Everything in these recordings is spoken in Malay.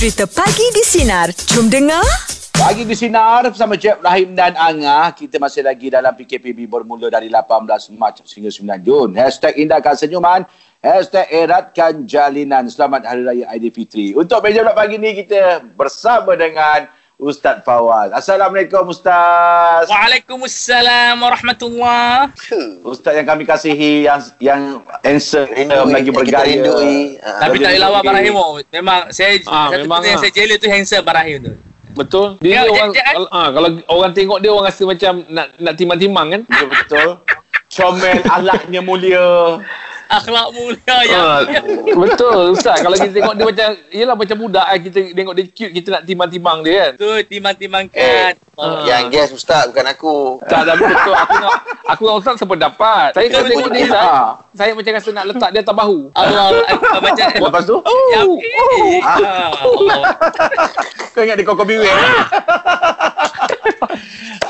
Cerita Pagi di Sinar. Jom dengar. Pagi di Sinar bersama Jeb Rahim dan Angah. Kita masih lagi dalam PKPB bermula dari 18 Mac hingga 9 Jun. Hashtag indahkan senyuman. Hashtag eratkan jalinan. Selamat Hari Raya Aidilfitri. Untuk meja pagi ni kita bersama dengan Ustaz Fawaz. Assalamualaikum Ustaz. Waalaikumsalam warahmatullahi. Ustaz yang kami kasihi yang yang handsome Rindui, lagi kita bergaya. rindui. Ah, Tapi tak boleh lawan Barahim. Memang saya Ah, satu memang yang ah. saya jela tu handsome Barahim tu. Betul. Ya, Dia ni orang Jack, Jack, ah, kalau orang tengok dia orang rasa macam nak nak timang-timang kan. Ya, betul. Comel, akhlaknya mulia. Akhlak mulia yang Ah, betul Ustaz. Kalau kita tengok dia macam yalah macam budak kan kita tengok dia cute kita nak timang-timang dia kan. tu timang-timangkan. Ah. Yang guest ustaz bukan aku. Tak ada betul aku dengan aku dengan Ustaz sependapat. Saya kalau tengok dia Ustaz, Ah. saya macam rasa nak letak dia atas bahu. Allah macam Lepas tu, Ya, eh, ah, Allah. kau ingat dia kau biwek.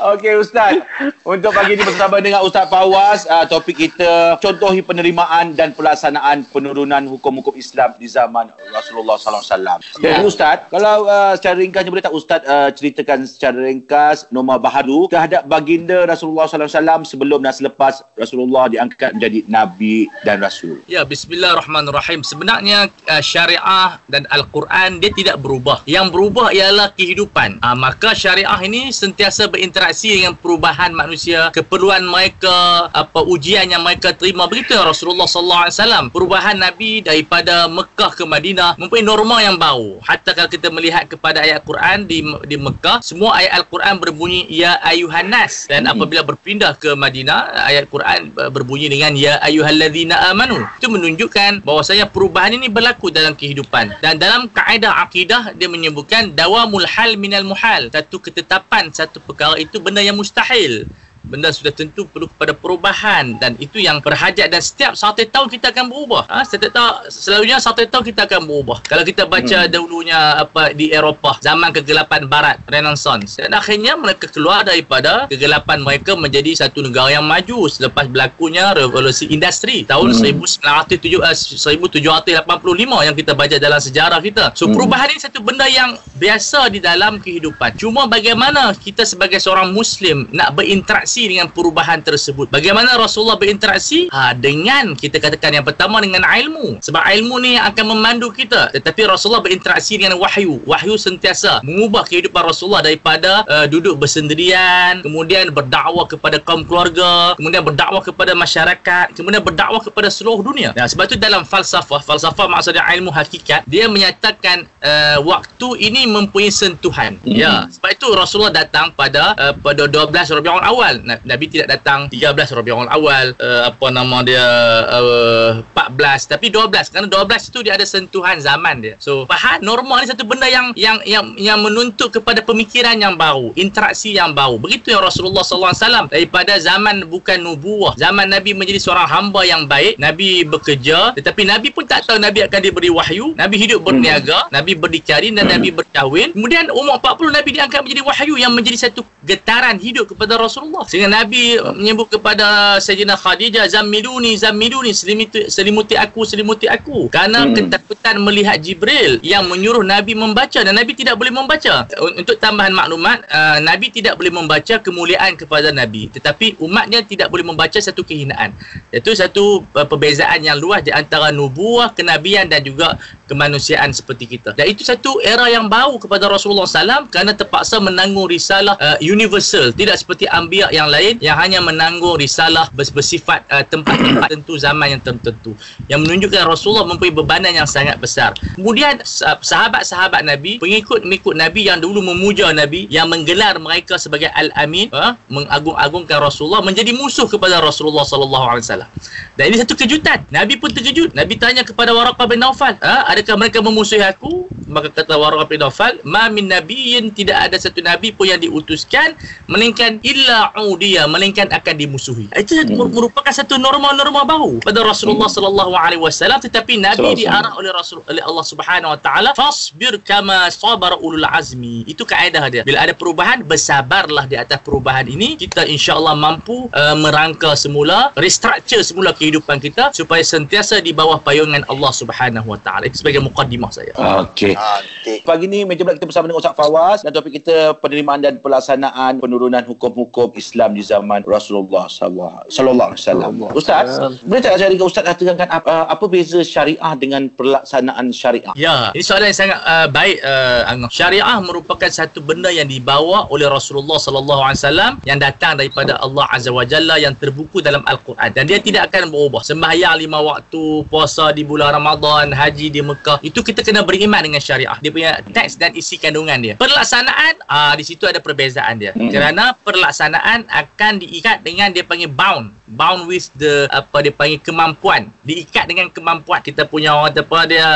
Okey Ustaz, untuk pagi ini bersama dengan Ustaz Fawaz, uh, topik kita contohi penerimaan dan pelaksanaan penurunan hukum-hukum Islam di zaman Rasulullah alaihi wasallam. Jadi Ustaz, kalau uh, secara ringkasnya boleh tak Ustaz uh, ceritakan secara ringkas norma baharu terhadap baginda Rasulullah wasallam sebelum dan selepas Rasulullah diangkat menjadi nabi dan rasul. Ya, bismillahirrahmanirrahim. Sebenarnya uh, syariah dan al-Quran dia tidak berubah. Yang berubah ialah kehidupan. Uh, maka syariah ini sentiasa berinteraksi dengan perubahan manusia, keperluan mereka, apa ujian yang mereka terima. Begitu yang Rasulullah sallallahu alaihi wasallam. Perubahan Nabi daripada Mekah ke Madinah mempunyai norma yang baru. Hatta kalau kita melihat kepada ayat Quran di di Mekah, semua ayat Al-Quran berbunyi ya ayuhan nas dan apabila berpindah ke Madinah, ayat Quran berbunyi dengan ya ayyuhallazina amanu. Itu menunjukkan bahawasanya perubahan ini berlaku dalam kehidupan. Dan dalam kaedah akidah dia menyebutkan dawamul hal minal muhal. Satu ketetapan satu perkara itu benda yang mustahil benda sudah tentu perlu kepada perubahan dan itu yang berhajat dan setiap satu tahun kita akan berubah ha, setiap tahun selalunya satu tahun kita akan berubah kalau kita baca hmm. dahulunya apa di Eropah zaman kegelapan barat renaissance dan akhirnya mereka keluar daripada kegelapan mereka menjadi satu negara yang maju selepas berlakunya revolusi industri tahun hmm. 1907 uh, 1785 yang kita baca dalam sejarah kita so hmm. perubahan ini satu benda yang biasa di dalam kehidupan cuma bagaimana kita sebagai seorang muslim nak berinteraksi dengan perubahan tersebut. Bagaimana Rasulullah berinteraksi? Ha, dengan kita katakan yang pertama dengan ilmu. Sebab ilmu ni yang akan memandu kita. Tetapi Rasulullah berinteraksi dengan wahyu. Wahyu sentiasa mengubah kehidupan Rasulullah daripada uh, duduk bersendirian, kemudian berdakwah kepada kaum keluarga, kemudian berdakwah kepada masyarakat, kemudian berdakwah kepada seluruh dunia. Nah, sebab itu dalam falsafah, falsafah maksudnya ilmu hakikat, dia menyatakan uh, waktu ini mempunyai sentuhan. Mm-hmm. Ya, sebab itu Rasulullah datang pada uh, pada 12 Rabiul Awal. Nabi tidak datang 13 Rabiul Awal uh, apa nama dia uh, 14 tapi 12 kerana 12 itu dia ada sentuhan zaman dia. So faham normal ni satu benda yang yang yang yang menuntut kepada pemikiran yang baru, interaksi yang baru. Begitu yang Rasulullah sallallahu alaihi wasallam daripada zaman bukan nubuah, zaman Nabi menjadi seorang hamba yang baik, Nabi bekerja tetapi Nabi pun tak tahu Nabi akan diberi wahyu. Nabi hidup berniaga, Nabi berdikari dan Nabi berkahwin. Kemudian umur 40 Nabi diangkat menjadi wahyu yang menjadi satu getaran hidup kepada Rasulullah. Sehingga Nabi menyebut kepada Sayyidina Khadijah, "Zammiluni, zammiluni, selimuti, selimuti aku, selimuti aku." Karena hmm. ketakutan melihat Jibril yang menyuruh Nabi membaca dan Nabi tidak boleh membaca. Untuk tambahan maklumat, uh, Nabi tidak boleh membaca kemuliaan kepada Nabi, tetapi umatnya tidak boleh membaca satu kehinaan. Itu satu uh, perbezaan yang luas di antara nubuah, kenabian dan juga kemanusiaan seperti kita. Dan itu satu era yang baru kepada Rasulullah SAW kerana terpaksa menanggung risalah uh, universal. Tidak seperti ambiak yang lain yang hanya menanggung risalah bersifat uh, tempat-tempat tertentu zaman yang tertentu. Yang menunjukkan Rasulullah mempunyai bebanan yang sangat besar. Kemudian sahabat-sahabat Nabi, pengikut-pengikut Nabi yang dulu memuja Nabi, yang menggelar mereka sebagai Al-Amin, uh, mengagung-agungkan Rasulullah, menjadi musuh kepada Rasulullah SAW. Dan ini satu kejutan. Nabi pun terkejut. Nabi tanya kepada Waraqah bin Naufal, uh, adakah mereka memusuhi aku? Maka kata Waraqah bin Naufal, ma min nabiyyin tidak ada satu nabi pun yang diutuskan melainkan illa udiya melainkan akan dimusuhi. Itu hmm. merupakan satu norma-norma baru pada Rasulullah hmm. sallallahu alaihi wasallam tetapi nabi diarah oleh Rasul oleh Allah Subhanahu wa taala fasbir kama sabara ulul azmi. Itu kaedah dia. Bila ada perubahan bersabarlah di atas perubahan ini kita insya-Allah mampu uh, merangka semula restructure semula kehidupan kita supaya sentiasa di bawah payungan Allah Subhanahu wa taala. Itu sebagai mukaddimah saya. Okey. Ha, nanti. Pagi ni meja bulat kita bersama dengan Ustaz Fawaz dan topik kita penerimaan dan pelaksanaan penurunan hukum-hukum Islam di zaman Rasulullah SAW. Sallallahu alaihi wasallam. Ustaz, boleh tak saya dengan Ustaz katakan apa, apa beza syariah dengan pelaksanaan syariah? Ya, ini soalan yang sangat uh, baik uh, Angah. Syariah merupakan satu benda yang dibawa oleh Rasulullah sallallahu alaihi wasallam yang datang daripada Allah Azza wa Jalla yang terbuku dalam Al-Quran dan dia tidak akan berubah. Sembahyang lima waktu, puasa di bulan Ramadan, haji di Mekah, itu kita kena beriman dengan syariah. Dia punya teks dan isi kandungan dia. Pelaksanaan ah di situ ada perbezaan dia. Hmm. Kerana pelaksanaan akan diikat dengan dia panggil bound, bound with the apa dia panggil kemampuan. Diikat dengan kemampuan. Kita punya orang apa dia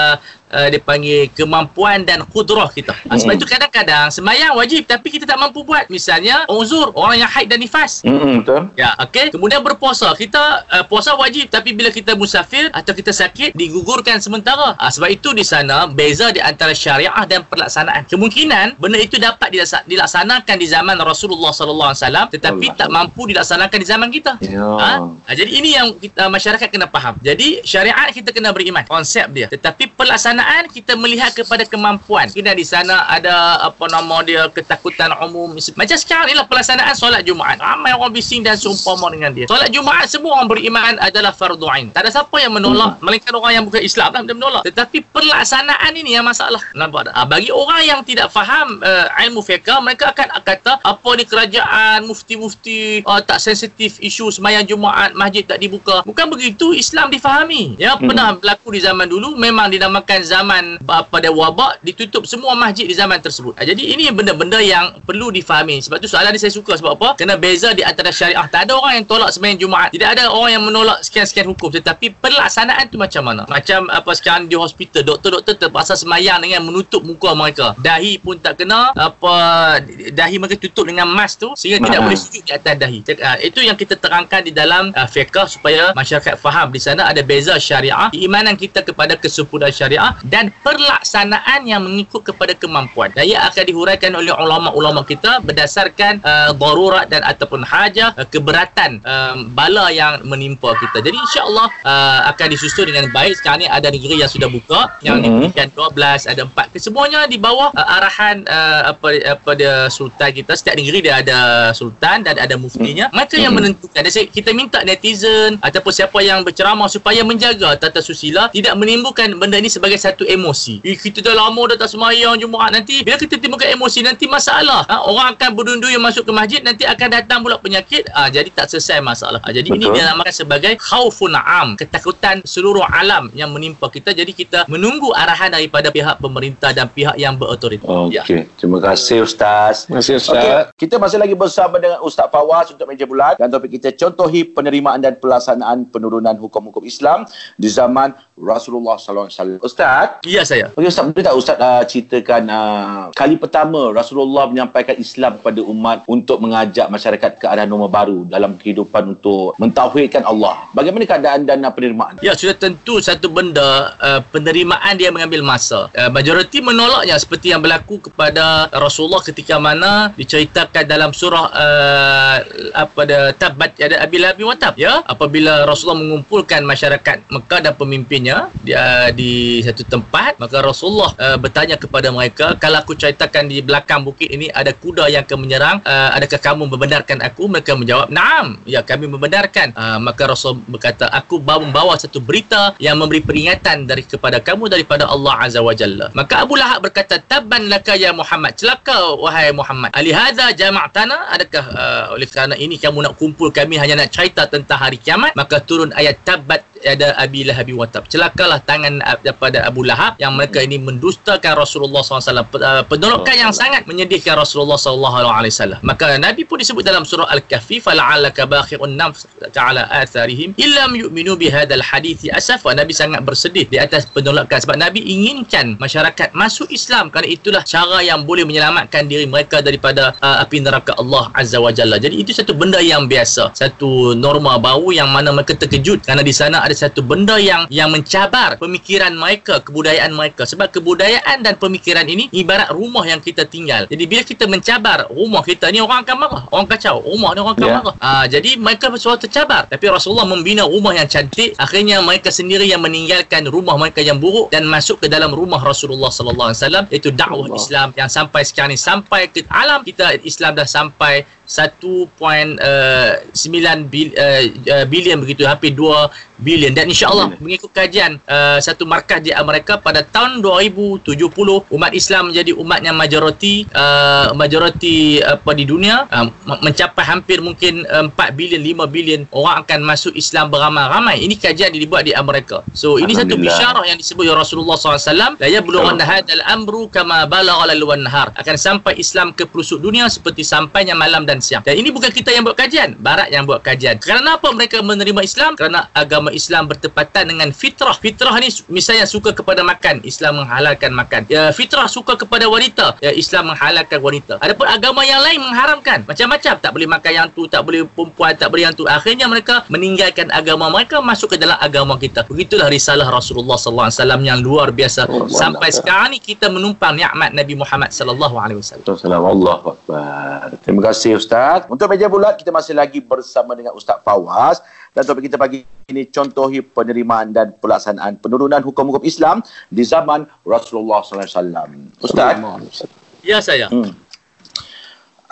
uh, dia panggil kemampuan dan kudrah kita. Uh, sebab itu kadang-kadang sembahyang wajib tapi kita tak mampu buat. Misalnya uzur orang yang haid dan nifas. Hmm, betul. Ya, okey. Kemudian berpuasa. Kita uh, puasa wajib tapi bila kita musafir atau kita sakit digugurkan sementara. Uh, sebab itu di sana beza di antara syariah dan pelaksanaan. Kemungkinan benda itu dapat dilaksa- dilaksanakan di zaman Rasulullah sallallahu alaihi wasallam tetapi Allah. tak mampu dilaksanakan di zaman kita. Ya. Ha? Ha, jadi ini yang kita, masyarakat kena faham. Jadi syariat kita kena beriman. Konsep dia. Tetapi pelaksanaan kita melihat kepada kemampuan. Kena di sana ada apa nama dia ketakutan umum. Macam sekarang ni lah pelaksanaan solat Jumaat. Ramai orang bising dan seumpama dengan dia. Solat Jumaat semua orang beriman adalah fardu ain. Tak ada siapa yang menolak. Melainkan orang yang bukan Islam lah dia menolak. Tetapi pelaksanaan ini yang masalah. Nampak tak? Ha, bagi orang yang tidak faham uh, ilmu fiqah, mereka akan kata apa ni kerajaan, mufti-mufti uh, tak sensitif isu semayang Jumaat, masjid tak dibuka. Bukan begitu Islam difahami. Ya, Hmm. pernah berlaku di zaman dulu memang dinamakan zaman pada wabak ditutup semua masjid di zaman tersebut. Uh, jadi ini benda-benda yang perlu difahami. Sebab tu soalan ni saya suka sebab apa? Kena beza di antara syariah. Tak ada orang yang tolak semayang Jumaat. Tidak ada orang yang menolak sekian-sekian hukum. Tetapi pelaksanaan tu macam mana? Macam apa sekarang di hospital, doktor-doktor terpaksa semayang dengan menutup muka mereka. Dahi pun tak kena, apa dahi mereka tutup dengan mask tu sehingga tidak Ah. boleh sujud di atas dahi. Uh, itu yang kita terangkan di dalam uh, fiqh supaya masyarakat faham di sana ada beza syariah, keimanan kita kepada kesempurnaan syariah dan pelaksanaan yang mengikut kepada kemampuan. Dan ia akan dihuraikan oleh ulama-ulama kita berdasarkan uh, darurat dan ataupun hajah uh, keberatan um, bala yang menimpa kita. Jadi insya-Allah uh, akan disusun dengan baik. Sekarang ni ada negeri yang sudah buka yang Mhm. diberikan 12 ada 4 kesemuanya di bawah uh, arahan uh, apa apa dia sultan kita setiap negeri dia ada sultan dan ada muftinya mereka yang Mhm. menentukan dan saya, kita minta netizen ataupun siapa yang berceramah supaya menjaga tata susila tidak menimbulkan benda ini sebagai satu emosi eh, kita dah lama dah tak semayang Jumaat nanti bila kita timbulkan emosi nanti masalah ha, orang akan berdundu yang masuk ke masjid nanti akan datang pula penyakit ah, jadi tak selesai masalah ah, jadi ini Betul. dinamakan sebagai khaufun am ketakutan seluruh alam yang menimpa kita jadi kita menunggu arahan daripada pihak pemerintah dan pihak yang berautoritas Ya. Okey. Terima kasih Ustaz. Terima kasih Ustaz. Okey, kita masih lagi bersama dengan Ustaz Fawaz untuk meja bulat dan topik kita contohi penerimaan dan pelaksanaan penurunan hukum-hukum Islam di zaman Rasulullah sallallahu alaihi wasallam. Ustaz, Ya saya. Okey Ustaz, boleh tak Ustaz uh, ceritakan uh, kali pertama Rasulullah menyampaikan Islam kepada umat untuk mengajak masyarakat ke arah norma baru dalam kehidupan untuk mentauhidkan Allah. Bagaimana keadaan dan uh, penerimaan? Ya sudah tentu satu benda uh, penerimaan dia mengambil masa. Uh, majoriti menolaknya seperti yang berlaku kepada Rasulullah ketika mana diceritakan dalam surah uh, apa dia tabat ada Abil Abi Watab ya? Apabila Rasulullah mengumpulkan masyarakat Mekah dan pemimpinnya di, uh, di satu tempat maka Rasulullah uh, bertanya kepada mereka kalau aku ceritakan di belakang bukit ini ada kuda yang akan menyerang uh, adakah kamu membenarkan aku? Mereka menjawab naam ya kami membenarkan. Uh, maka Rasul berkata aku bawa membawa satu berita yang memberi peringatan dari kepada kamu daripada Allah Azza wa Jalla. Maka Abu Lahab berkata tabban laka ya Muhammad celaka wahai Muhammad. Ali hadza jama'tana adakah uh, oleh kerana ini kamu nak kumpul kami hanya nak cerita tentang hari kiamat maka turun ayat tabat ada Abi Lahab wa Tab. Celakalah tangan daripada Abu Lahab yang mereka ini mendustakan Rasulullah SAW. Uh, Penolakan yang sangat menyedihkan Rasulullah SAW. Maka Nabi pun disebut dalam surah Al-Kahfi fala'allaka bakhirun nafs ta'ala atharihim illam yu'minu bihadzal hadithi asafa. Nabi sangat bersedih di atas penolakan sebab Nabi inginkan masyarakat masuk Islam kerana itulah cara yang boleh menyelamatkan diri mereka daripada uh, api neraka Allah Azza wa Jalla. Jadi itu satu benda yang biasa, satu norma baru yang mana mereka terkejut kerana di sana ada ada satu benda yang yang mencabar pemikiran mereka, kebudayaan mereka. Sebab kebudayaan dan pemikiran ini ibarat rumah yang kita tinggal. Jadi bila kita mencabar rumah kita ni orang akan marah. Orang kacau. Rumah ni orang akan Ya. marah. Ah, jadi mereka selalu tercabar. Tapi Rasulullah membina rumah yang cantik. Akhirnya mereka sendiri yang meninggalkan rumah mereka yang buruk dan masuk ke dalam rumah Rasulullah sallallahu alaihi wasallam iaitu dakwah Allah. Islam yang sampai sekarang ni sampai ke alam kita Islam dah sampai 1.9 bil, uh, uh, bilion begitu hampir 2 bilion dan insyaallah mengikut kajian uh, satu markaz di Amerika pada tahun 2070 umat Islam menjadi umat yang majoriti uh, majoriti apa di dunia. Uh, mencapai hampir mungkin uh, 4 bilion 5 bilion orang akan masuk Islam beramai-ramai. Ini kajian dibuat di Amerika. So ini satu bisyarah yang disebut oleh Rasulullah SAW la yablughanna hadzal amru kama balagha lal nahar akan sampai Islam ke pelosok dunia seperti sampainya malam dan siang. Dan ini bukan kita yang buat kajian barat yang buat kajian. Kerana apa mereka menerima Islam? Kerana agama Islam bertepatan dengan fitrah. Fitrah ni misalnya suka kepada makan Islam menghalalkan makan. Ya, fitrah suka kepada wanita ya, Islam menghalalkan wanita. Adapun agama yang lain mengharamkan. Macam-macam. Tak boleh makan yang tu tak boleh perempuan tak boleh yang tu. Akhirnya mereka meninggalkan agama mereka masuk ke dalam agama kita. Begitulah risalah Rasulullah sallallahu alaihi wasallam yang luar biasa. Oh, sampai Allah. sekarang ni kita menumpang nikmat Nabi Muhammad sallallahu alaihi wasallam. Assalamualaikum Akbar. Terima kasih Ustaz. Untuk meja bulat kita masih lagi bersama dengan Ustaz Fawaz dan topik kita pagi ini contohi penerimaan dan pelaksanaan penurunan hukum-hukum Islam di zaman Rasulullah sallallahu alaihi wasallam. Ustaz, ya saya hmm.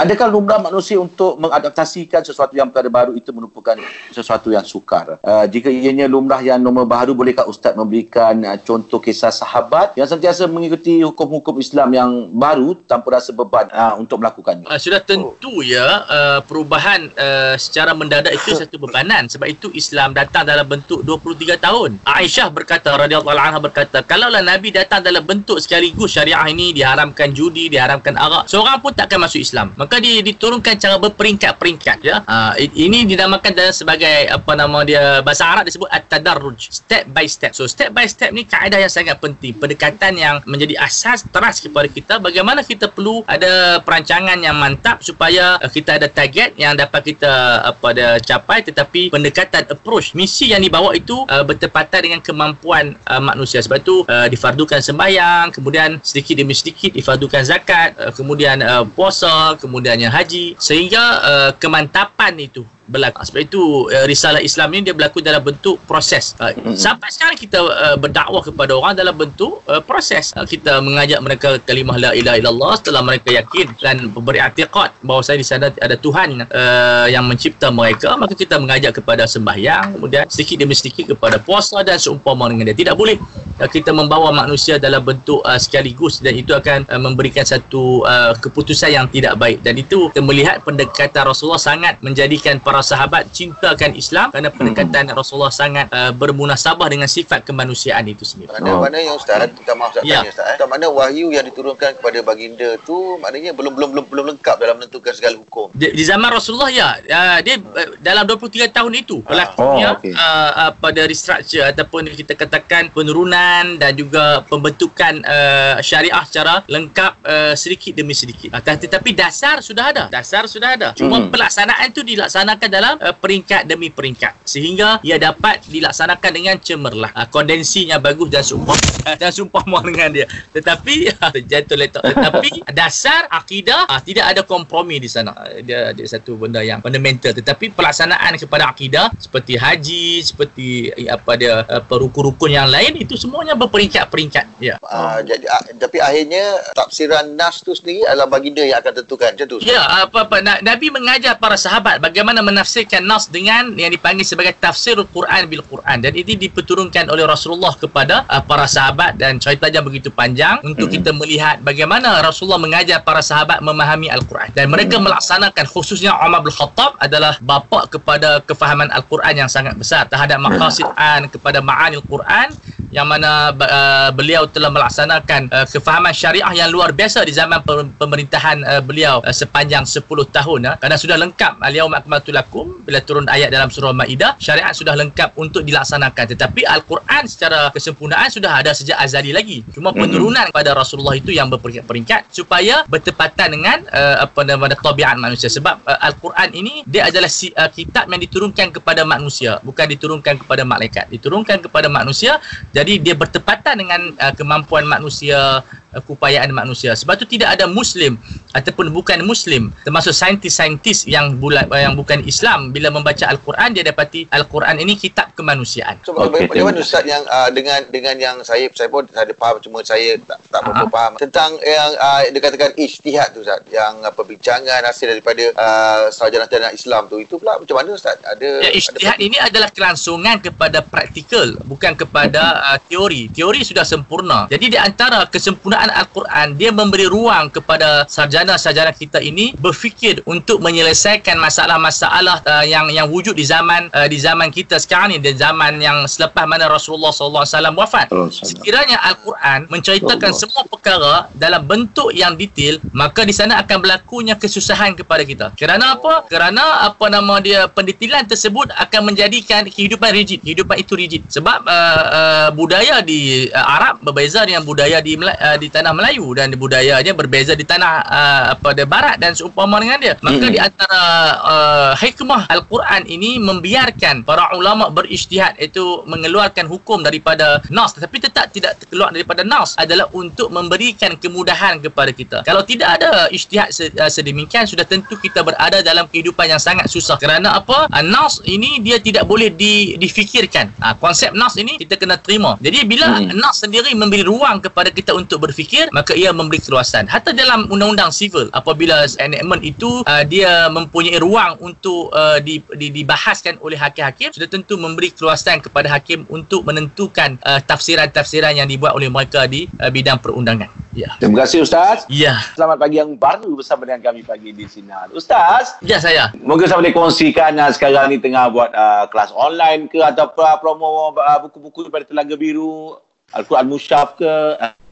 Adakah lumrah manusia untuk mengadaptasikan sesuatu yang perkara baru itu merupakan sesuatu yang sukar? Uh, jika ianya lumrah yang norma baru, bolehkah Ustaz memberikan uh, contoh kisah sahabat yang sentiasa mengikuti hukum-hukum Islam yang baru tanpa rasa beban uh, untuk melakukannya? Uh, sudah tentu ya uh, perubahan uh, secara mendadak itu satu bebanan sebab itu Islam datang dalam bentuk 23 tahun. Aisyah berkata radhiyallahu anha berkata kalaulah Nabi datang dalam bentuk sekaligus syariah ini diharamkan judi, diharamkan arak, seorang pun takkan masuk Islam. Maka dia diturunkan cara berperingkat-peringkat ya. Uh, ini dinamakan dalam sebagai apa nama dia bahasa Arab disebut at-tadarruj, step by step. So step by step ni kaedah yang sangat penting, pendekatan yang menjadi asas teras kepada kita bagaimana kita perlu ada perancangan yang mantap supaya uh, kita ada target yang dapat kita apa dia capai tetapi pendekatan approach misi yang dibawa itu uh, bertepatan dengan kemampuan uh, manusia sebab itu uh, difardukan sembahyang kemudian sedikit demi sedikit difardukan zakat uh, kemudian uh, puasa kemudiannya haji sehingga uh, kemantapan itu berlaku. Sebab itu uh, risalah Islam ini dia berlaku dalam bentuk proses. Uh, sampai sekarang kita uh, berdakwah kepada orang dalam bentuk uh, proses. Uh, kita mengajak mereka kalimah la ilaha illallah setelah mereka yakin dan beriktikad bahawa di sana ada Tuhan uh, yang mencipta mereka, maka kita mengajak kepada sembahyang, kemudian sedikit demi sedikit kepada puasa dan seumpama dengan dia. Tidak boleh uh, kita membawa manusia dalam bentuk uh, sekaligus dan itu akan uh, memberikan satu uh, keputusan yang tidak baik dan itu kita melihat pendekatan Rasulullah sangat menjadikan para sahabat cintakan Islam kerana pendekatan Rasulullah sangat uh, bermunasabah dengan sifat kemanusiaan itu sendiri. Mana Oh. mana yang Ustaz, minta maaf Ustaz Ya. tanya Ustaz. Eh. Mana wahyu yang diturunkan kepada baginda tu maknanya belum belum belum belum lengkap dalam menentukan segala hukum. di, di zaman Rasulullah ya uh, dia uh, dalam 23 tahun itu berlakunya Oh, okey. uh, uh, pada restructure ataupun kita katakan penurunan dan juga pembentukan uh, syariah secara lengkap uh, sedikit demi sedikit uh, tetapi dasar sudah ada dasar sudah ada cuma Hmm. pelaksanaan itu dilaksanakan dalam uh, peringkat demi peringkat. Sehingga ia dapat dilaksanakan dengan cemerlang. Uh, kondensinya bagus dan sumpah dan sumpah dengan dia. Tetapi jatuh letak. Tetapi dasar akidah uh, tidak ada kompromi di sana. Uh, dia dia satu benda yang fundamental. Tetapi pelaksanaan kepada akidah seperti haji seperti eh, apa dia apa rukun-rukun yang lain itu semuanya berperingkat-peringkat. Ya. Ah, jadi ah, tapi akhirnya tafsiran nas tu sendiri adalah baginda yang akan tentukan. Macam tu. Ya, apa apa Na- Nabi mengajar para sahabat bagaimana menafsirkan nas dengan yang dipanggil sebagai tafsirul Quran bil Quran. Dan ini diperturunkan oleh Rasulullah kepada uh, para sahabat dan ceritanya begitu panjang untuk kita melihat bagaimana Rasulullah mengajar para sahabat memahami Al-Quran. Dan mereka melaksanakan khususnya Umar bin Khattab adalah bapa kepada kefahaman Al-Quran yang sangat besar terhadap maqasid an kepada ma'ani Al-Quran yang mana uh, beliau telah melaksanakan uh, kefahaman syariah yang luar biasa di zaman pe- pemerintahan uh, beliau uh, sepanjang 10 tahun uh, kerana sudah lengkap al-yauma akmaltu lakum bila turun ayat dalam surah Maidah syariat sudah lengkap untuk dilaksanakan. Tetapi al-Quran secara kesempurnaan sudah ada sejak azali lagi. Cuma penurunan kepada Rasulullah itu yang berperingkat-peringkat supaya bertepatan dengan uh, apa nama tabiat manusia. Sebab uh, al-Quran ini dia adalah si, uh, kitab yang diturunkan kepada manusia bukan diturunkan kepada malaikat. Diturunkan kepada manusia jadi dia bertepatan dengan uh, kemampuan manusia keupayaan manusia sebab tu tidak ada muslim ataupun bukan muslim termasuk saintis-saintis yang yang bukan Islam bila membaca al-Quran dia dapati al-Quran ini kitab kemanusiaan So, okay, bagaimana terima Ustaz yang uh, dengan dengan yang saya saya pun ada faham cuma saya tak tak Aha. faham tentang yang uh, dikatakan ijtihad tu Ustaz yang uh, perbincangan hasil daripada uh, sarjana-sarjana Islam tu itu pula macam mana Ustaz ada Ya, ijtihad ada, ini adalah kelangsungan kepada praktikal bukan kepada uh, teori. Teori sudah sempurna. Jadi di antara kesempurnaan al-Quran dia memberi ruang kepada sarjana-sarjana kita ini berfikir untuk menyelesaikan masalah-masalah uh, yang yang wujud di zaman uh, di zaman kita sekarang ni di zaman yang selepas mana Rasulullah SAW wafat. Sekiranya al-Quran menceritakan Allah. semua perkara dalam bentuk yang detail, maka di sana akan berlakunya kesusahan kepada kita. Kerana apa? Kerana apa nama dia pendetilan tersebut akan menjadikan kehidupan rigid. Kehidupan itu rigid. Sebab uh, uh, budaya di uh, Arab berbeza dengan budaya di uh, di tanah Melayu dan budayanya berbeza di tanah uh, apa dia barat dan seumpama dengan dia. Maka Mm-mm. di antara uh, hikmah al-Quran ini membiarkan para ulama berijtihad itu mengeluarkan hukum daripada nas tetapi tetap tidak keluar daripada nas adalah untuk memberikan kemudahan kepada kita. Kalau tidak ada ijtihad uh, sedemikian sudah tentu kita berada dalam kehidupan yang sangat susah. Kerana apa? Uh, nas ini dia tidak boleh di, difikirkan. Uh, konsep nas ini kita kena terima. Jadi bila Hmm. nas sendiri memberi ruang kepada kita untuk berfikir, maka ia memberi keluasan. Hatta dalam undang-undang sivil apabila enactment itu uh, dia mempunyai ruang untuk uh, di, di, dibahaskan oleh hakim-hakim, sudah tentu memberi keluasan kepada hakim untuk menentukan uh, tafsiran-tafsiran yang dibuat oleh mereka di uh, bidang perundangan. Ya. Terima kasih Ustaz. Ya. Selamat pagi yang baru bersama dengan kami pagi di Sinar. Ustaz, Ya saya. mungkin saya boleh kongsikan uh, sekarang ni tengah buat uh, kelas online ke atau uh, promo uh, buku-buku daripada Telaga Biru, Al-Quran Musyaf ke?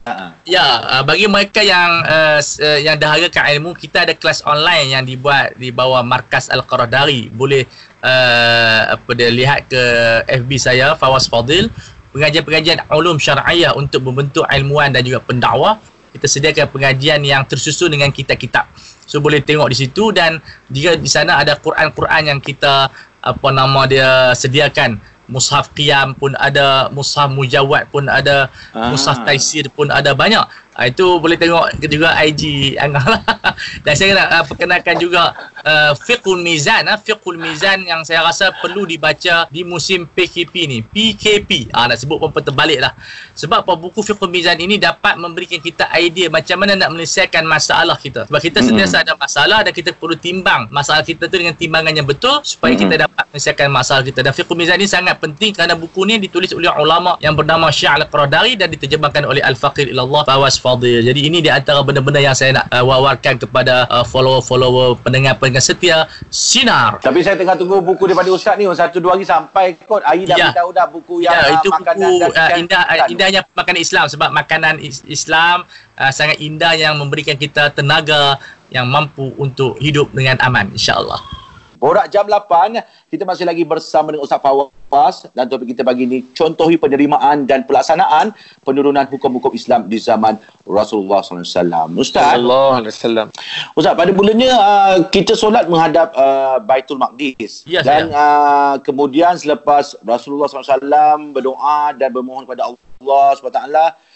Uh, uh. Ya, uh, bagi mereka yang uh, uh, yang dahagakan ilmu, kita ada kelas online yang dibuat di bawah Markas Al-Qaradari. Boleh uh, apa dia lihat ke FB saya Fawaz Fadil, pengajian-pengajian ulum syar'iyah untuk membentuk ilmuwan dan juga pendakwah. Kita sediakan pengajian yang tersusun dengan kitab-kitab. So boleh tengok di situ dan jika di sana ada Quran-Quran yang kita apa nama dia sediakan mushaf qiyam pun ada mushaf mujawad pun ada Ah. mushaf taisir pun ada banyak Ah, itu boleh tengok juga IG Angah lah. Dan saya nak uh, perkenalkan juga uh, Fiqhul Mizan. Uh, Fiqhul Mizan yang saya rasa perlu dibaca di musim PKP ni. PKP. Ah, nak sebut pun terbalik lah. Sebab apa buku Fiqhul Mizan ini dapat memberikan kita idea macam mana nak menyelesaikan masalah kita. Sebab kita Mm-mm. sentiasa ada masalah dan kita perlu timbang masalah kita tu dengan timbangan yang betul supaya Mm-mm. kita dapat menyelesaikan masalah kita. Dan Fiqhul Mizan ini sangat penting kerana buku ni ditulis oleh ulama yang bernama Syekh Al-Qaradari dan diterjemahkan oleh Al-Faqir Ilallah Fawaz Fadil. Jadi ini di antara benda-benda yang saya nak uh, wawarkan kepada uh, follower-follower pendengar-pendengar setia Sinar. Tapi saya tengah tunggu buku daripada Ustaz ni. Satu dua hari sampai kot. Ayi dah Ya. beritahu dah buku yang Ya, uh, itu makanan buku dan uh, indah uh, indahnya makanan Islam sebab makanan is- Islam uh, sangat indah yang memberikan kita tenaga yang mampu untuk hidup dengan aman insya-Allah. Borak jam 8, kita masih lagi bersama dengan Ustaz Fawaz dan topik kita pagi ini contohi penerimaan dan pelaksanaan penurunan hukum-hukum Islam di zaman Rasulullah SAW. Ustaz, Allah Wasallam. Ustaz pada mulanya uh, kita solat menghadap uh, Baitul Maqdis Ya, dan uh, kemudian selepas Rasulullah SAW berdoa dan bermohon kepada Allah SWT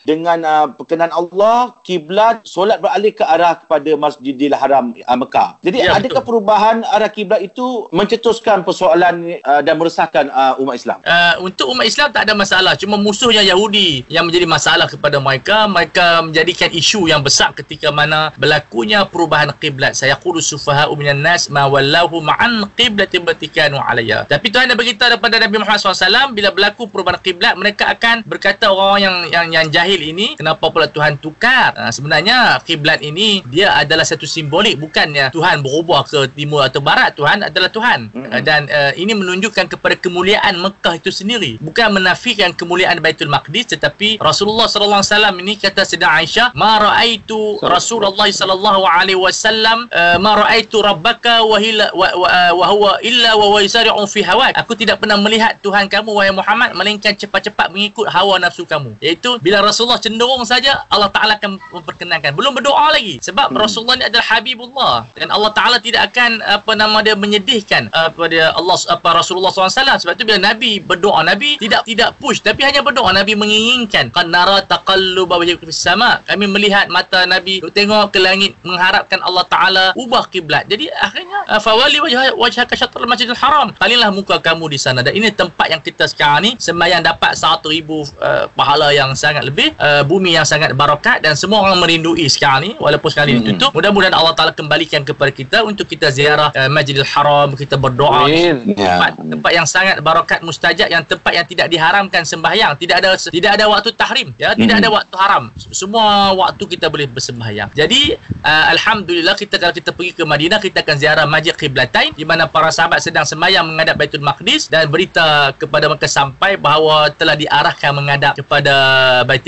dengan uh, perkenan Allah kiblat solat beralih ke arah kepada Masjidil Haram uh, Mekah. Jadi Ya, adakah betul. perubahan arah kiblat itu mencetuskan persoalan uh, dan meresahkan uh, umat Islam? Uh, untuk umat Islam tak ada masalah cuma musuhnya Yahudi yang menjadi masalah kepada mereka mereka menjadikan isu yang besar ketika mana berlakunya perubahan kiblat saya qulu sufaha'u minan nas ma wallahu ma'an qiblati batikanu alayya tapi Tuhan dah beritahu kepada Nabi Muhammad SAW bila berlaku perubahan kiblat mereka akan berkata orang yang yang yang jahil mustahil ini kenapa pula Tuhan tukar? Uh, sebenarnya kiblat ini dia adalah satu simbolik bukannya Tuhan berubah ke timur atau barat. Tuhan adalah Tuhan. Mm-mm. uh, dan uh, ini menunjukkan kepada kemuliaan Mekah itu sendiri. Bukan menafikan kemuliaan Baitul Maqdis tetapi Rasulullah sallallahu alaihi wasallam ini kata Sayyidah Aisyah ma raaitu Rasulullah sallallahu alaihi wasallam uh, ma raaitu rabbaka wa hila wa, wa, wa huwa illa wa huwa yusari'u fi hawa aku tidak pernah melihat Tuhan kamu wahai Muhammad melainkan cepat-cepat mengikut hawa nafsu kamu. Iaitu bila Rasulullah cenderung saja Allah Taala akan memperkenankan. Belum berdoa lagi. Sebab hmm. Rasulullah ni adalah habibullah. Dan Allah Taala tidak akan apa nama dia menyedihkan apa dia Allah apa Rasulullah SAW sebab tu bila Nabi berdoa Nabi tidak tidak push. Tapi hanya berdoa Nabi menginginkan kan nara taqalluba wajhika fis sama. Kami melihat mata Nabi tengok ke langit mengharapkan Allah Taala ubah kiblat. Jadi akhirnya uh, fawali wajha wajhaka syatrul masjidil haram. Palinglah muka kamu di sana. Dan ini tempat yang kita sekarang ni sembahyang dapat 1000 uh, pahala yang sangat lebih uh, bumi yang sangat barakat dan semua orang merindui sekarang ni walaupun sekarang ni Hmm. ditutup mudah-mudahan Allah Taala kembalikan kepada kita untuk kita ziarah uh, Masjidil Haram kita berdoa Amin. Ya. tempat tempat yang sangat barakat mustajab yang tempat yang tidak diharamkan sembahyang tidak ada tidak ada waktu tahrim ya tidak Mhm. ada waktu haram semua waktu kita boleh bersembahyang jadi uh, alhamdulillah kita kalau kita pergi ke Madinah kita akan ziarah Masjid Qiblatain di mana para sahabat sedang sembahyang menghadap Baitul Maqdis dan berita kepada mereka sampai bahawa telah diarahkan menghadap kepada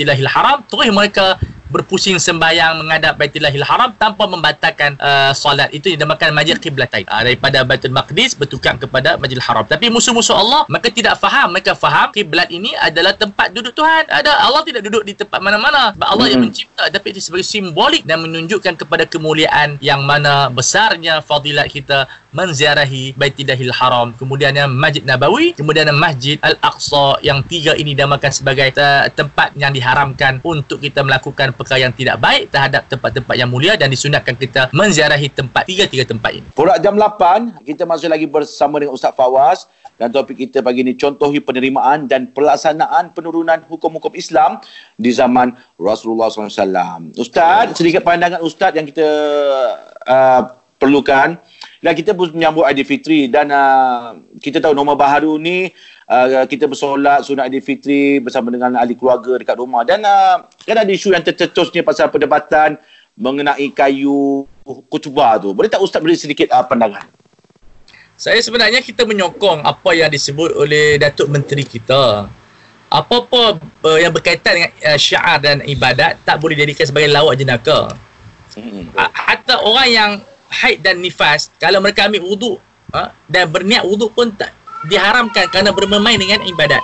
Baitullahil Haram terus mereka berpusing sembahyang menghadap Baitullahil Haram tanpa membatalkan uh, solat. Itu dinamakan Masjid Qiblatain. Uh, daripada Baitul Maqdis bertukar kepada Masjidil Haram. Tapi musuh-musuh Allah mereka tidak faham. Mereka faham kiblat ini adalah tempat duduk Tuhan. Ada Allah tidak duduk di tempat mana-mana. Sebab Allah yang Hmm. mencipta. Tapi itu sebagai simbolik dan menunjukkan kepada kemuliaan yang mana besarnya fadilat kita menziarahi Baitullahil Haram. Kemudiannya Masjid Nabawi kemudian Masjid Al-Aqsa yang tiga ini dinamakan sebagai uh, tempat yang diharamkan untuk kita melakukan perkara yang tidak baik terhadap tempat-tempat yang mulia dan disunatkan kita menziarahi tempat tiga-tiga tempat ini Borak jam 8, kita masih lagi bersama dengan Ustaz Fawaz dan topik kita pagi ini contohi penerimaan dan pelaksanaan penurunan hukum-hukum Islam di zaman Rasulullah SAW. Ustaz, sedikit pandangan Ustaz yang kita uh, perlukan. Dan kita pun menyambut Aidilfitri dan uh, kita tahu norma baharu ni uh, kita bersolat sunat Aidilfitri bersama dengan ahli keluarga dekat rumah dan uh, kan ada isu yang tercetusnya pasal perdebatan mengenai kayu kutubah tu. Boleh tak Ustaz beri sedikit uh, pandangan? Saya sebenarnya kita menyokong apa yang disebut oleh Datuk Menteri kita. Apa-apa uh, yang berkaitan dengan uh, syiar dan ibadat tak boleh dijadikan sebagai lawak jenaka. Hmm. Uh, hatta orang yang haid dan nifas kalau mereka ambil wuduk uh, dan berniat wuduk pun tak diharamkan kerana bermain dengan ibadat.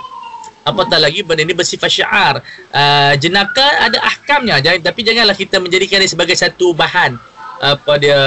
Apatah lagi benda ini bersifat syiar. Uh, jenaka ada ahkamnya jangan, tapi janganlah kita menjadikan dia sebagai satu bahan apa dia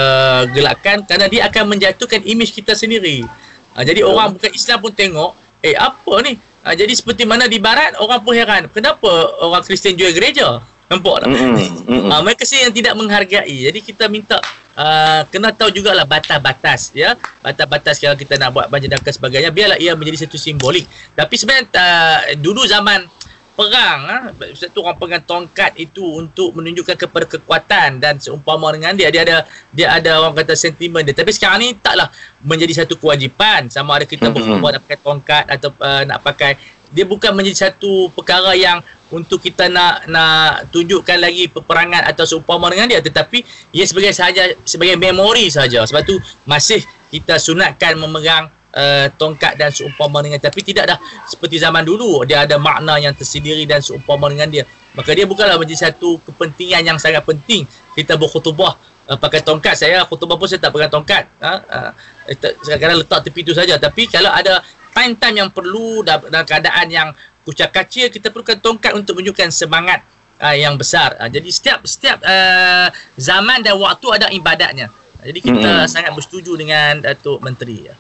gelakkan kerana dia akan menjatuhkan imej kita sendiri. Uh, jadi orang bukan Islam pun tengok, eh apa ni? Uh, jadi seperti mana di barat orang pun heran, kenapa orang Kristian jual gereja? Nampak tak? Mm-mm. Uh, mereka sendiri yang tidak menghargai. Jadi kita minta uh, kena tahu jugalah batas-batas ya. Batas-batas kalau kita nak buat banjir dan sebagainya biarlah ia menjadi satu simbolik. Tapi sebenarnya uh, dulu zaman perang ah satu orang pegang tongkat itu untuk menunjukkan kepada kekuatan dan seumpama dengan dia dia ada dia ada orang kata sentimen dia tapi sekarang ni taklah menjadi satu kewajipan sama ada kita Mhm. berkhutbah nak pakai tongkat atau uh, nak pakai dia bukan menjadi satu perkara yang untuk kita nak nak tunjukkan lagi peperangan atau seumpama dengan dia. Tetapi ia sebagai sahaja sebagai memori saja sebab tu masih kita sunatkan memegang uh, tongkat dan seumpama dengan tapi tidak dah. Seperti zaman dulu dia ada makna yang tersendiri dan seumpama dengan dia. Maka dia bukanlah menjadi satu kepentingan yang sangat penting. Kita berkhutbah uh, pakai tongkat. Saya khutbah pun saya tak pegang tongkat. Ha? uh, kadang-kadang letak tepi tu saja. Tapi kalau ada time-time yang perlu dalam dalam keadaan yang kucak kacil kita perlukan tongkat untuk menunjukkan semangat uh, yang besar uh, jadi setiap setiap uh, zaman dan waktu ada ibadatnya jadi kita Mm-mm. sangat bersetuju dengan Datuk Menteri ya.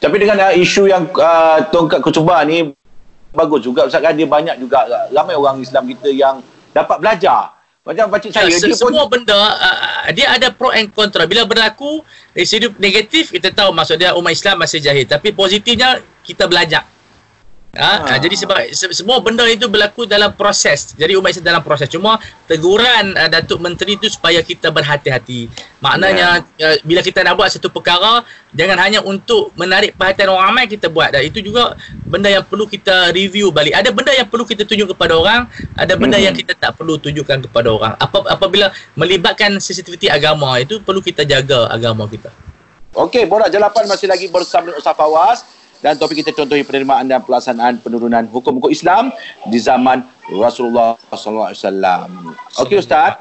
Tapi dengan uh, isu yang uh, tongkat kutubah ni bagus juga Ustaz kan dia banyak juga uh, ramai orang Islam kita yang dapat belajar. Macam pakcik saya Ya, dia se- pun semua benda uh, dia ada pro and contra. Bila berlaku residu negatif kita tahu maksud dia umat Islam masih jahil. Tapi positifnya kita belajar. Ha, ha. jadi sebab se- semua benda itu berlaku dalam proses. Jadi umat Islam dalam proses. Cuma teguran uh, Datuk Menteri itu supaya kita berhati-hati. Maknanya yeah. uh, bila kita nak buat satu perkara jangan hanya untuk menarik perhatian orang ramai kita buat. Dan itu juga benda yang perlu kita review balik. Ada benda yang perlu kita tunjuk kepada orang, ada benda mm-hmm. yang kita tak perlu tunjukkan kepada orang. Apa apabila melibatkan sensitiviti agama itu perlu kita jaga agama kita. Okey, borak jalapan masih lagi bersama dengan Ustaz Fawaz dan topik kita contohi penerimaan dan pelaksanaan penurunan hukum-hukum Islam di zaman Rasulullah wasallam. Okey ustaz.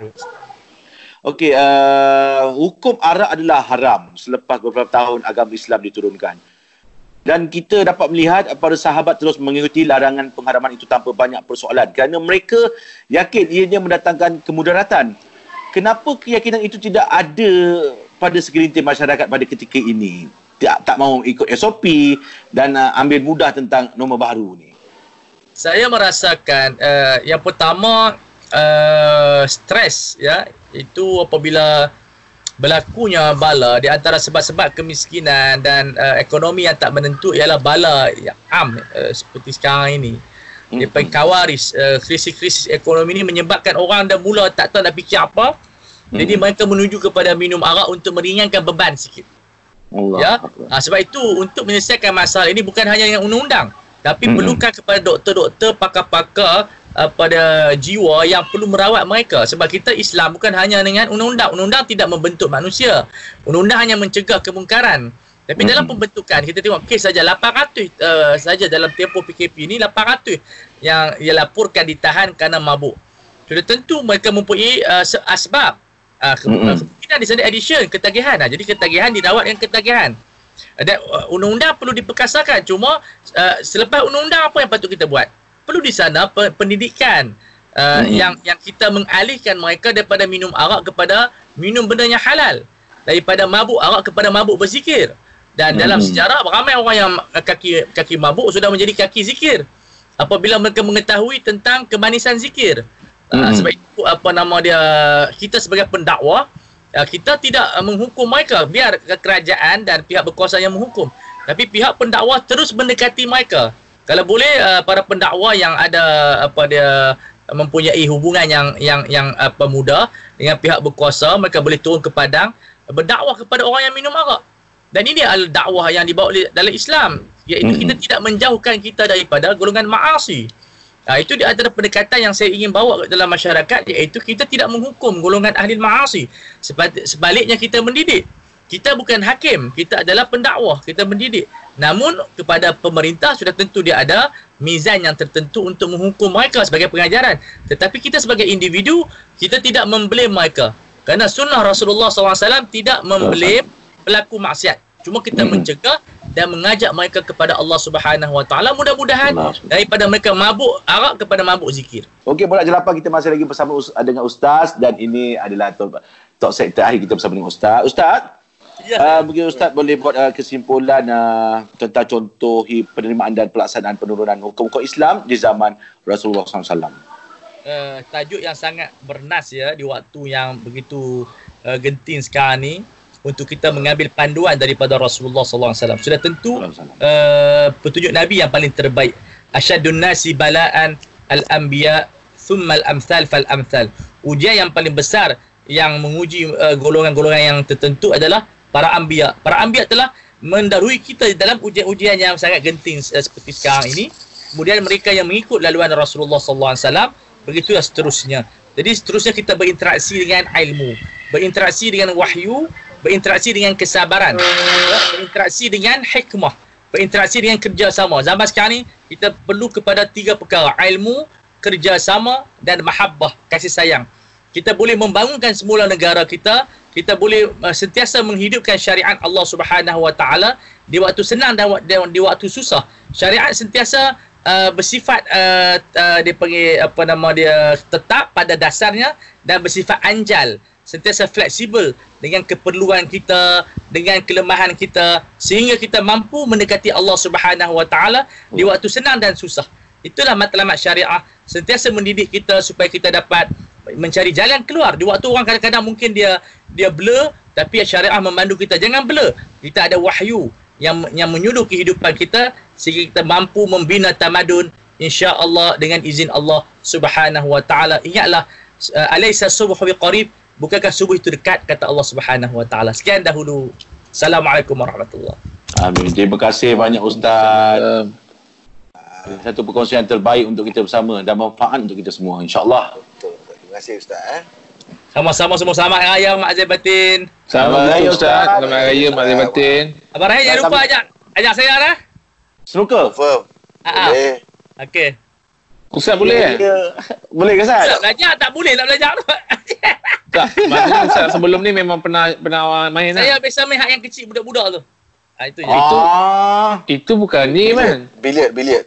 Okey, uh, hukum arak adalah haram selepas beberapa tahun agama Islam diturunkan. Dan kita dapat melihat para sahabat terus mengikuti larangan pengharaman itu tanpa banyak persoalan kerana mereka yakin ianya mendatangkan kemudaratan. Kenapa keyakinan itu tidak ada pada segelintir masyarakat pada ketika ini? Tak, tak mahu ikut SOP dan uh, ambil mudah tentang nombor baru ni? Saya merasakan uh, yang pertama uh, stres ya itu apabila berlakunya bala di antara sebab-sebab kemiskinan dan uh, ekonomi yang tak menentu ialah bala yang am uh, seperti sekarang ini. Dia mm-hmm. kawaris uh, krisis-krisis ekonomi ini menyebabkan orang dah mula tak tahu nak fikir apa. Mm-hmm. Jadi mereka menuju kepada minum arak untuk meringankan beban sikit. Allah. Ya? Ha, sebab itu untuk menyelesaikan masalah ini bukan hanya dengan undang-undang tapi hmm. perlukan kepada doktor-doktor pakar-pakar uh, pada jiwa yang perlu merawat mereka. Sebab kita Islam bukan hanya dengan undang-undang. Undang-undang tidak membentuk manusia. Undang-undang hanya mencegah kemungkaran. Tapi hmm. dalam pembentukan kita tengok kes saja 800 uh, saja dalam tempoh PKP ini 800 yang dilaporkan ditahan kerana mabuk. Sudah tentu mereka mempunyai uh, asbab uh, kemungkinan di sana addition ketagihan. Uh, jadi ketagihan dirawat dengan ketagihan. Dan uh, undang-undang perlu diperkasakan cuma uh, selepas undang-undang apa yang patut kita buat? Perlu di sana pendidikan uh, mm-hmm. yang yang kita mengalihkan mereka daripada minum arak kepada minum benda yang halal. Daripada mabuk arak kepada mabuk berzikir. Dan mm-hmm. dalam sejarah ramai orang yang kaki kaki mabuk sudah menjadi kaki zikir. Apabila mereka mengetahui tentang kemanisan zikir Mm-hmm. sebab itu apa nama dia kita sebagai pendakwa uh, kita tidak uh, menghukum mereka biar kerajaan dan pihak berkuasa yang menghukum. Tapi pihak pendakwa terus mendekati mereka kalau boleh uh, para pendakwa yang ada apa dia mempunyai hubungan yang yang yang apa muda dengan pihak berkuasa mereka boleh turun ke padang berdakwah kepada orang yang minum arak. Dan ini adalah dakwah yang dibawa dalam Islam. Iaitu mm-hmm. kita tidak menjauhkan kita daripada golongan maasi Ha, itu di antara pendekatan yang saya ingin bawa dalam masyarakat iaitu kita tidak menghukum golongan ahli ma'asi. Sebaliknya kita mendidik. Kita bukan hakim, kita adalah pendakwah, kita mendidik. Namun kepada pemerintah sudah tentu dia ada mizan yang tertentu untuk menghukum mereka sebagai pengajaran. Tetapi kita sebagai individu, kita tidak memblame mereka. Kerana sunnah Rasulullah SAW tidak memblame pelaku maksiat. Cuma kita hmm. mencegah dan mengajak mereka kepada Allah Subhanahu Wa Taala mudah-mudahan daripada mereka mabuk arak kepada mabuk zikir. Okey, bola jelapan kita masih lagi bersama dengan ustaz dan ini adalah top, top sektor akhir kita bersama dengan ustaz. Ustaz, ya. Uh, mungkin ustaz boleh buat uh, kesimpulan uh, tentang contoh penerimaan dan pelaksanaan penurunan hukum-hukum Islam di zaman Rasulullah SAW. Uh, tajuk yang sangat bernas ya di waktu yang begitu uh, genting sekarang ni untuk kita mengambil panduan daripada Rasulullah sallallahu alaihi wasallam. Sudah tentu uh, petunjuk Nabi yang paling terbaik. Asyadun nasi bala'an al-anbiya thumma al-amthal fal-amthal. Ujian yang paling besar yang menguji uh, golongan-golongan yang tertentu adalah para anbiya. Para anbiya telah mendahului kita dalam ujian-ujian yang sangat genting uh, seperti sekarang ini. Kemudian mereka yang mengikut laluan Rasulullah sallallahu alaihi wasallam begitu seterusnya. Jadi seterusnya kita berinteraksi dengan ilmu, berinteraksi dengan wahyu berinteraksi dengan kesabaran. Berinteraksi dengan hikmah. Berinteraksi dengan kerjasama. Zaman sekarang ni kita perlu kepada tiga perkara. Ilmu kerjasama dan mahabbah kasih sayang. Kita boleh membangunkan semula negara kita. Kita boleh uh, sentiasa menghidupkan syariat Allah Subhanahu Wa Taala di waktu senang dan di waktu susah. Syariat sentiasa uh, bersifat uh, uh, dia panggil apa nama dia tetap pada dasarnya dan bersifat anjal sentiasa fleksibel dengan keperluan kita, dengan kelemahan kita sehingga kita mampu mendekati Allah Subhanahu Wa Taala di waktu senang dan susah. Itulah matlamat syariah sentiasa mendidik kita supaya kita dapat mencari jalan keluar di waktu orang kadang-kadang mungkin dia dia blur tapi syariah memandu kita jangan blur. Kita ada wahyu yang yang menyuruh kehidupan kita sehingga kita mampu membina tamadun insya-Allah dengan izin Allah Subhanahu wa taala. Ingatlah uh, alaysa subhu biqarib? Bukankah subuh itu dekat kata Allah Subhanahu wa taala. Sekian dahulu. Assalamualaikum warahmatullahi Amin. Terima kasih banyak Ustaz. Satu perkongsian terbaik untuk kita bersama dan manfaat untuk kita semua insya-Allah. Betul. Terima kasih Ustaz. Eh. Sama-sama semua selamat Raya Mak Zain Batin. Selamat Raya, Raya Ustaz. Selamat Raya Mak Zai Batin. Abang Rahim jangan lupa ajak ajak saya lah. Snooker. Confirm. Ah, ah. Boleh. Okey. Ustaz boleh. Boleh ke Ustaz? Tak belajar tak boleh tak belajar tu. Tak. Maksudnya Ustaz sebelum ni memang pernah pernah main lah. saya biasa main hak yang kecil budak-budak tu. Ha, itu je. Ah, Itu bukan ni man. Biliard, biliard.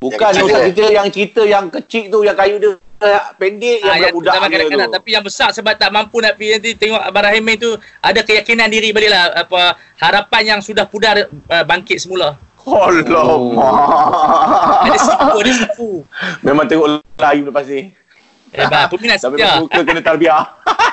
bukan Yang Ustaz kita yang cerita yang kecil tu yang kayu dia pendek yang yang budak zaman dia kanak-kanak tu. tapi yang besar sebab tak mampu nak pergi nanti tengok Abang Rahim main tu ada keyakinan diri balik lah apa harapan yang sudah pudar uh, bangkit semula. Alamak. Ada sipu, ada sipu. Memang tengok live lepas ni. Hebat, peminat Tapi setia. suka kena tarbiah.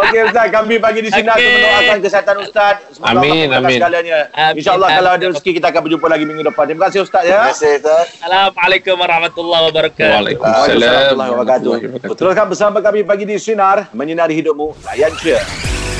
Okey Ustaz, kami bagi di sini okay. mendoakan kesihatan Ustaz. Semoga Amin, Allah amin. segalanya. Amin, InsyaAllah kalau ada rezeki kita akan berjumpa lagi minggu depan. Terima kasih Ustaz ya. Terima kasih Ustaz. Assalamualaikum warahmatullahi wabarakatuh. Waalaikumsalam. Warahmatullahi wabarakatuh. Teruskan bersama kami pagi di Sinar. Menyinari hidupmu. Layan je.